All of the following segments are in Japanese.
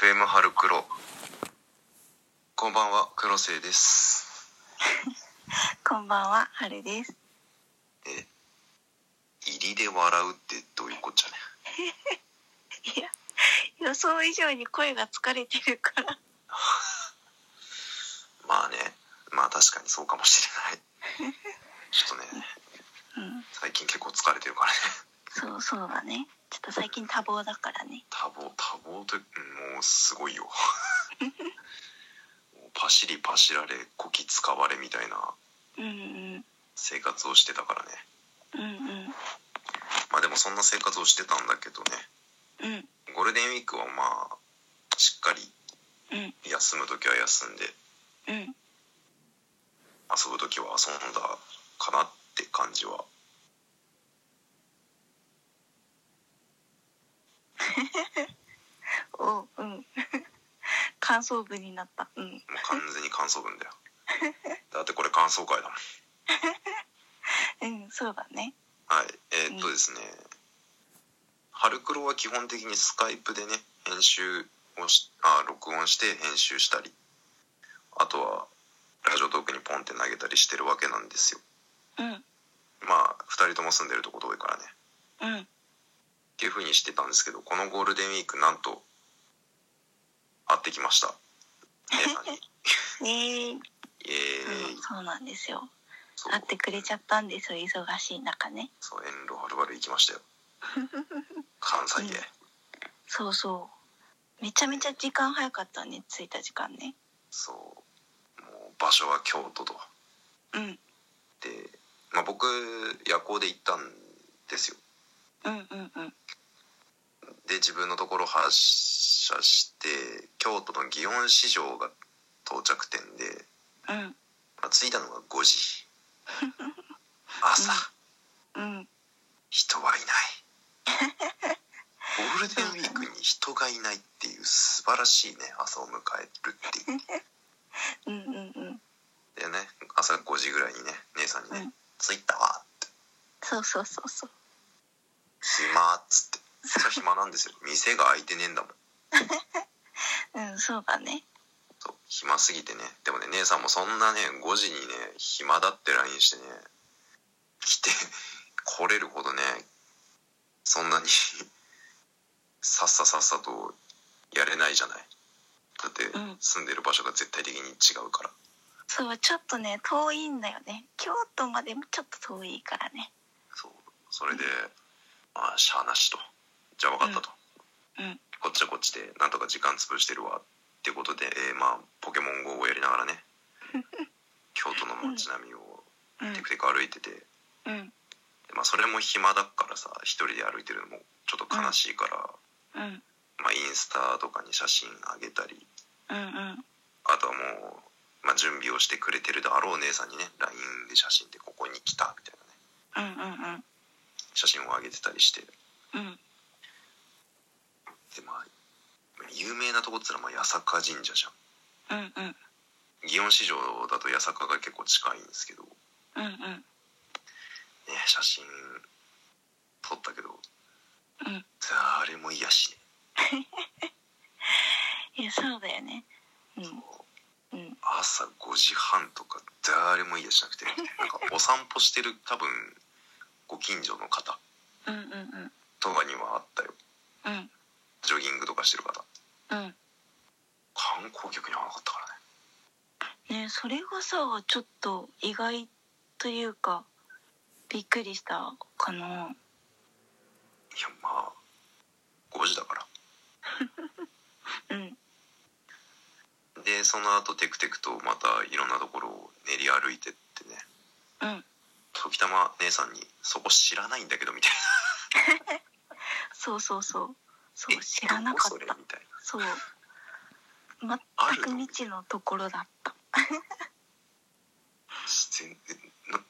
FM 春黒。こんばんは黒瀬です。こんばんは、はるです。え入りで笑うってどういうこっちゃね。いや、予想以上に声が疲れてるから。まあねまあ確かにそうかもしれない。ちょっとねうん、最近結構疲れてるからねそうそうだね。ちょっと最近多忙だからね。多忙多忙ともうすごいよ。パシリパシられこき使われみたいなうんうん、生活をしてたからね。うんうん、まあでもそんな生活をしてたんだけどね。うん、ゴールデンウィークはまあしっかりうん、休む時は休んでうん。遊ぶ時は遊んだかなって感じは おう、うん。感想文になった。うん。もう完全に感想文だよだってこれ感想会だもん うん、そうだね。はいえーっとですね春黒は基本的にスカイプでね編集をしあ録音して編集したりあとはラジオトークにポンって投げたりしてるわけなんですようん、まあ2人とも住んでるとこ遠いからねうん。っていう風にしてたんですけどこのゴールデンウィークなんと会ってきました。姉さんにねえ、うん、そうなんですよ。会ってくれちゃったんですよ、忙しい中ね。そう遠路はるばる行きましたよ。関西で、うん。そうそう。めちゃめちゃ時間早かったね、着いた時間ね。そう。もう場所は京都と。うん、で、まあ、僕夜行で行ったんですようん、うん、うん。で自分のところ発車して京都の祇園市場が到着点で、うん、まあ、着いたのが5時。朝、うん。人はいない。ゴールデンウィークに人がいないっていう素晴らしいね朝を迎えるっていう。うんうんうん。でね朝5時ぐらいにね姉さんにねうん「着いたわ」って。そうそうそうそう「暇」っつって。それは暇なんですよ。店が開いてねえんだもん。うんそうだね。そう暇すぎてね。でもね姉さんもそんなね5時にね暇だって LINE してね来て来れるほどねそんなに さっささっさとやれないじゃない。だってうん。住んでる場所が絶対的に違うから。そうちょっとね遠いんだよね。京都までもちょっと遠いからね。そう。それでまあしゃあなしと。じゃあ分かったと、うん。こっちはこっちでなんとか時間潰してるわってことで、えーまあポケモン GO をやりながらね。京都の街並みをうんテクテク歩いてて、うん。でまあ、それも暇だからさ一人で歩いてるのもちょっと悲しいから、うん。まあ、インスタとかに写真あげたり。うんうん。あとはもう、まあ、準備をしてくれてるであろう姉さんにね LINE で写真でここに来たみたいなね。うんうん写真をあげてたりして。うん。でまあ有名なとこっつったらまあ八坂神社じゃん。うんうん。祇園市場だと八坂が結構近いんですけど、ね、うんうん。写真撮ったけど。うん。誰もいやしね。いやそうだよね。うん。う。ん。朝5時半とか誰もいやしなくて。なんかお散歩してる多分ご近所の方うんうんうん。とかにはあったよ。うん。ジョギングとかしてる方。うん。観光客にはなかったからね。ねそれがさちょっと意外というかびっくりしたかな。いやまあ5時だから。うん。でその後テクテクとまたいろんなところを練り歩いてってね。うん時たま姉さんに「そこ知らないんだけど」みたいそうそうそう。そな「う知らなかっどこそれ?」たみたいな。そう。全く未知のところだった。自然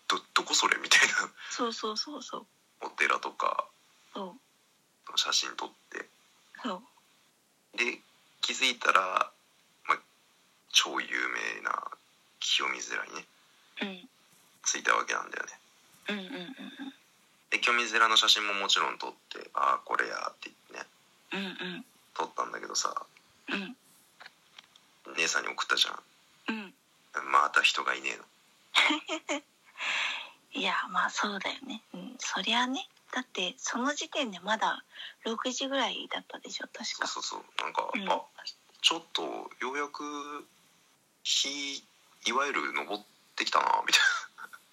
どどこそれみたいな。そうそうそうそう。お寺とか。そう。写真撮って。そう。で気づいたら、まあ、超有名な清水寺にね。うん。着いたわけなんだよねうんうんうんで清水寺の写真ももちろん撮って「ああこれや」って言ってね。うんうん。撮ったんだけどさ。うん。姉さんに送ったじゃん。うん。また人がいねえの。いやまあそうだよね。うん。そりゃね。だってその時点でまだ6時ぐらいだったでしょ確か。そうそうそう。なんか、うん。あちょっとようやく日いわゆる登ってきたなみたい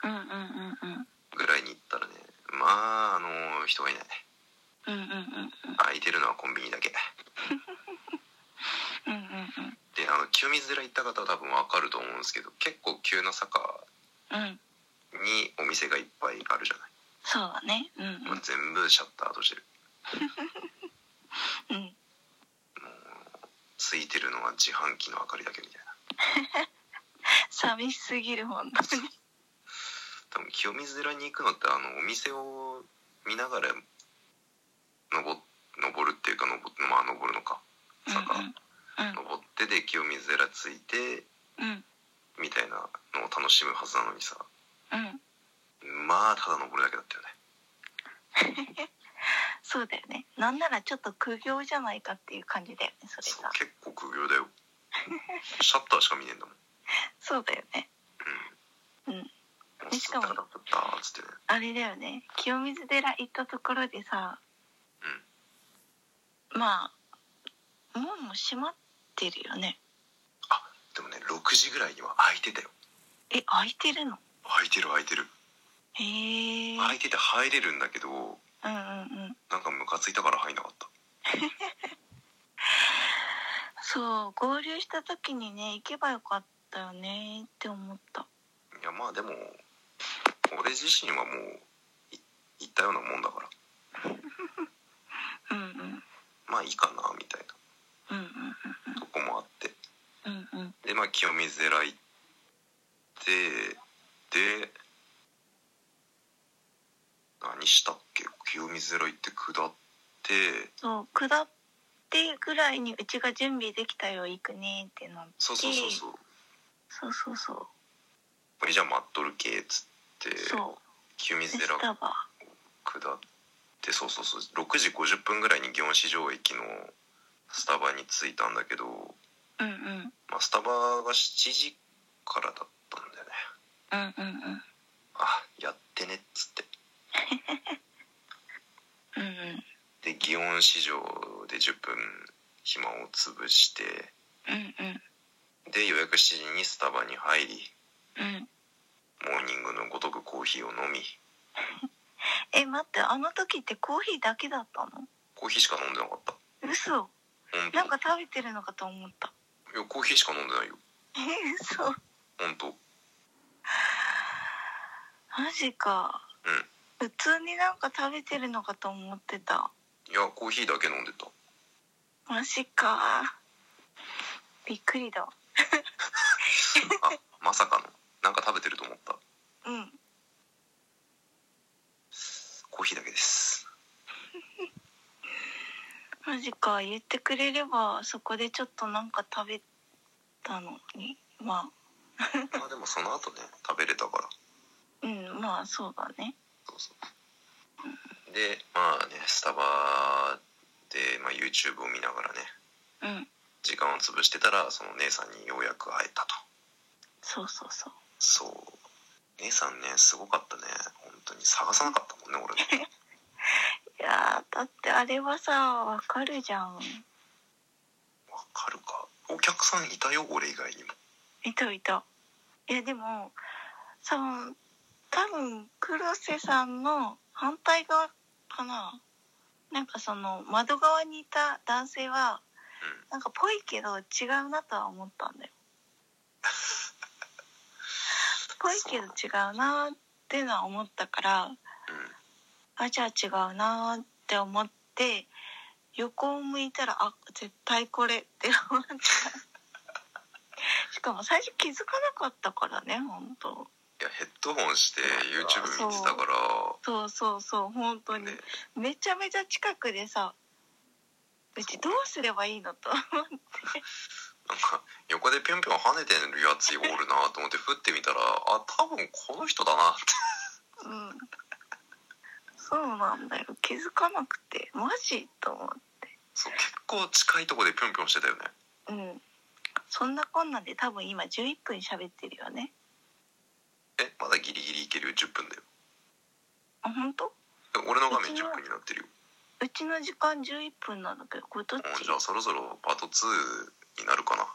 うんうんうんうん。なぐらいに行ったらねまああの人がいない。うんうんうんうん。空いてるのはコンビニだけ。うんうんうん。であの清水寺行った方は多分わかると思うんですけど結構急な坂うんにお店がいっぱいあるじゃない、そうだね。うんうん。もう全部シャッター閉じる。うん。ついてるのは自販機の明かりだけみたいな。寂しすぎる本当に多分清水寺に行くのってあのお店を見ながら登登るっていうか登まあ登るのか。坂、うん登ってで清水寺着いてうん。うんみたいなのを楽しむはずなのにさ。うん。まあただ登るだけだったよね。そうだよね。なんならちょっと苦行じゃないかっていう感じだよねそれが。そう結構苦行だよ。シャッターしか見ねえんだもん。そうだよね。うん。もうしかもあれだよね。清水寺行ったところでさ、まあ門も閉まってるよね。あでもね6時ぐらいには開いてたよ。え開いてるの？開いてる開いてる。へえ。開いてて入れるんだけどうんうんうん。なんかムカついたから入んなかった。そう合流した時にね行けばよかったよねって思った。いやまあでも俺自身はもうい行ったようなもんだから。うんうん。まあいいかなみたいうんうんなとこもあって。うんうん。うんでまあ清水寺行ってで何したっけ？清水寺行って下って。そう下ってぐらいにうちが準備できたよ行くねってなって。そうそうそうそう。そうそうそう。じゃあ待っとるけっつってそう。で清水寺スタバ下ってそうそうそう6時50分ぐらいに祇園四条駅のスタバに着いたんだけど、うんうん。まあ、スタバが7時からだったんだよね。うんうんうん。あやってねっつって。うんうん。で祇園市場で10分暇を潰してうんうん。でようやく7時にスタバに入りうん。モーニングのごとくコーヒーを飲み。え待ってあの時ってコーヒーだけだったの？コーヒーしか飲んでなかった。嘘。なんか食べてるのかと思った。いやコーヒーしか飲んでないよ。え嘘。本当。マジか。うん。普通になんか食べてるのかと思ってた。いやコーヒーだけ飲んでた。マジか。びっくりだ。あまさかの。なんか食べてると思った。うんコーヒーだけです。マジか言ってくれればそこでちょっとなんか食べたのに？ま まあでもその後ね食べれたから。あうんまあそうだね。そうそう。でまあねスタバで、まあ、YouTube を見ながらねうん。時間を潰してたらその姉さんにようやく会えたと。そうそうそう。そう姉さんねすごかったね。本当に。探さなかったもんね俺。の いやーだってあれはさわかるじゃん。わかるか。お客さんいたよ俺以外にも。いたいた。いやでもさ多分黒瀬さんの反対側かな。なんかその窓側にいた男性はうん。なんかぽいけど違うなとは思ったんだよぽいけど違うなっていうのは思ったからうんあじゃあ違うなって思って横を向いたらあ絶対これって思った。しかも最初気づかなかったからね本当。いやヘッドホンして YouTube 見てたから。そうそうそう本当に。ね。めちゃめちゃ近くでさうちどうすればいいの？と思ってなんか横でぴょんぴょん跳ねてるやつおるなと思って振ってみたらあ多分この人だなって。うん。そうなんだよ。気づかなくて。マジと思って。そう結構近いとこでぴょんぴょんしてたよね。うん。そんなこんなんで多分今11分喋ってるよね。えまだギリギリいける？よ10分だよ。あ本当？え俺の画面うちの10分になってるよ。うちの時間11分なんだけどこれどっち？うんじゃあそろそろパート2になるかな、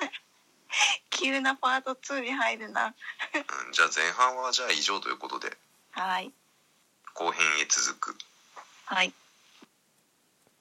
急なパート2に入るな。うん、じゃあ前半はじゃあ以上ということで。はい。後編へ続く。はい